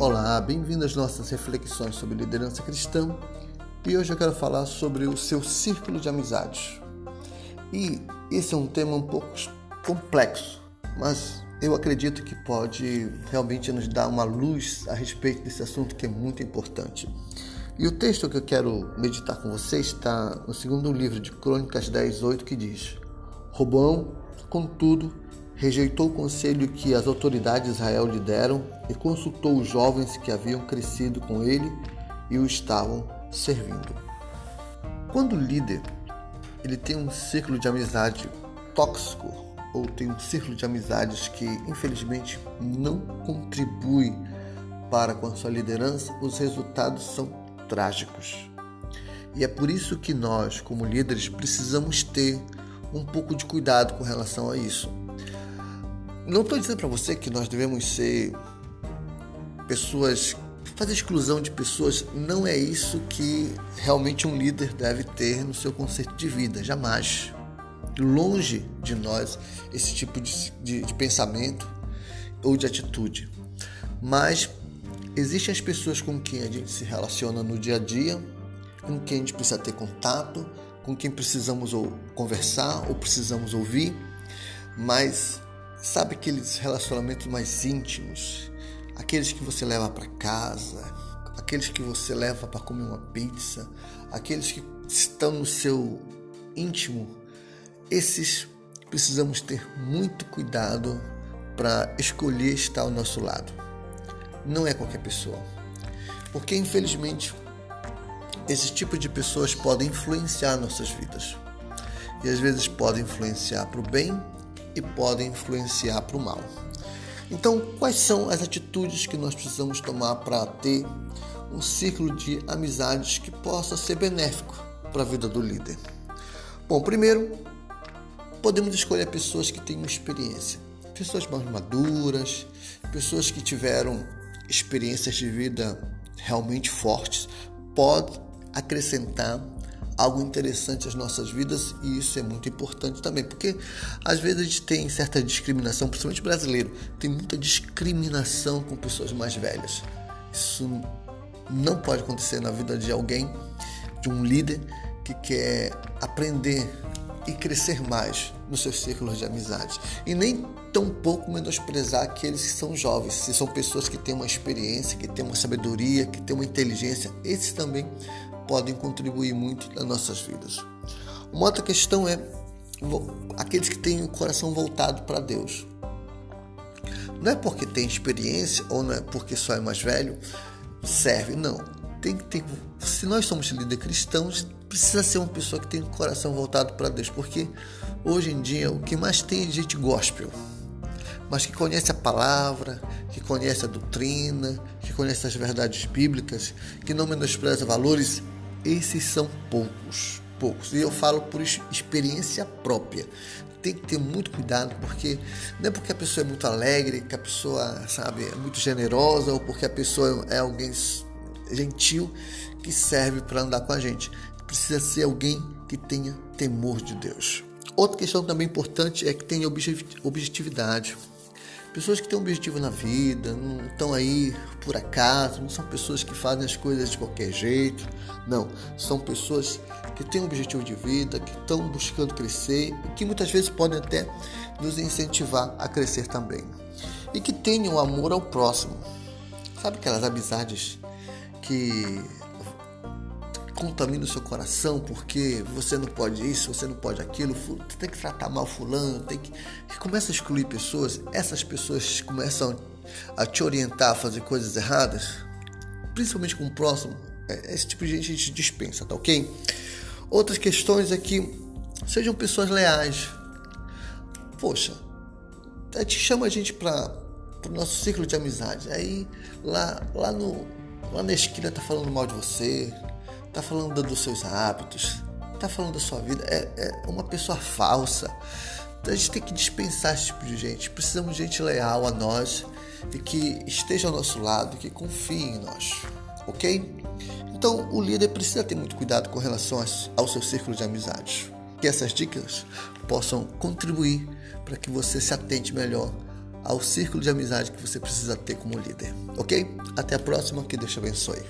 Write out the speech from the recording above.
Olá, bem-vindo às nossas reflexões sobre liderança cristã. E hoje eu quero falar sobre o seu círculo de amizades. E esse é um tema um pouco complexo, mas eu acredito que pode realmente nos dar uma luz a respeito desse assunto que é muito importante. E o texto que eu quero meditar com vocês está no segundo livro de Crônicas 10, 8, que diz: Robão, contudo, rejeitou o conselho que as autoridades de Israel lhe deram e consultou os jovens que haviam crescido com ele e o estavam servindo. Quando o líder ele tem um círculo de amizade tóxico ou tem um círculo de amizades que infelizmente não contribui para com a sua liderança, os resultados são trágicos. E é por isso que nós, como líderes, precisamos ter um pouco de cuidado com relação a isso. Não estou dizendo para você que nós devemos ser pessoas, fazer exclusão de pessoas, não é isso que realmente um líder deve ter no seu conceito de vida, jamais. Longe de nós esse tipo de, de, de pensamento ou de atitude. Mas existem as pessoas com quem a gente se relaciona no dia a dia, com quem a gente precisa ter contato, com quem precisamos ou conversar ou precisamos ouvir, mas sabe aqueles relacionamentos mais íntimos, aqueles que você leva para casa, aqueles que você leva para comer uma pizza, aqueles que estão no seu íntimo, esses precisamos ter muito cuidado para escolher estar ao nosso lado. Não é qualquer pessoa. Porque infelizmente esses tipos de pessoas podem influenciar nossas vidas. E às vezes podem influenciar para o bem e podem influenciar para o mal. Então, quais são as atitudes que nós precisamos tomar para ter um ciclo de amizades que possa ser benéfico para a vida do líder? Bom, primeiro, podemos escolher pessoas que tenham experiência, pessoas mais maduras, pessoas que tiveram experiências de vida realmente fortes, pode acrescentar algo interessante às nossas vidas e isso é muito importante também, porque às vezes a gente tem certa discriminação, principalmente brasileiro, tem muita discriminação com pessoas mais velhas. Isso não pode acontecer na vida de alguém, de um líder que quer aprender e crescer mais nos seus círculos de amizade. E nem tão pouco menosprezar aqueles que são jovens, se são pessoas que têm uma experiência, que têm uma sabedoria, que têm uma inteligência, esses também podem contribuir muito nas nossas vidas. Uma outra questão é aqueles que têm o coração voltado para Deus. Não é porque tem experiência ou não é porque só é mais velho, serve, não. Tem que ter, se nós somos líderes cristãos, precisa ser uma pessoa que tem o coração voltado para Deus, porque hoje em dia o que mais tem é gente gospel, mas que conhece a palavra, que conhece a doutrina, que conhece as verdades bíblicas, que não menospreza valores esses são poucos, poucos. E eu falo por experiência própria. Tem que ter muito cuidado, porque não é porque a pessoa é muito alegre, que a pessoa, sabe, é muito generosa, ou porque a pessoa é alguém gentil que serve para andar com a gente. Precisa ser alguém que tenha temor de Deus. Outra questão também importante é que tenha objetividade. Pessoas que têm um objetivo na vida, não estão aí por acaso, não são pessoas que fazem as coisas de qualquer jeito, não. São pessoas que têm um objetivo de vida, que estão buscando crescer e que muitas vezes podem até nos incentivar a crescer também. E que tenham amor ao próximo. Sabe aquelas amizades que contamina o seu coração porque você não pode isso, você não pode aquilo, você tem que tratar mal fulano, tem que. E começa a excluir pessoas, essas pessoas começam a te orientar a fazer coisas erradas, principalmente com o próximo. É, esse tipo de gente a gente dispensa, tá ok? Outras questões é que sejam pessoas leais. Poxa, gente chama a gente para o nosso ciclo de amizade. Aí lá, lá, no, lá na esquina tá falando mal de você, tá falando dos seus hábitos, tá falando da sua vida, é, é uma pessoa falsa. Então a gente tem que dispensar esse tipo de gente. Precisamos de gente leal a nós e que esteja ao nosso lado, que confie em nós, ok? Então o líder precisa ter muito cuidado com relação ao seu círculo de amizades. Que essas dicas possam contribuir para que você se atente melhor ao círculo de amizade que você precisa ter como líder, ok? Até a próxima, que Deus te abençoe.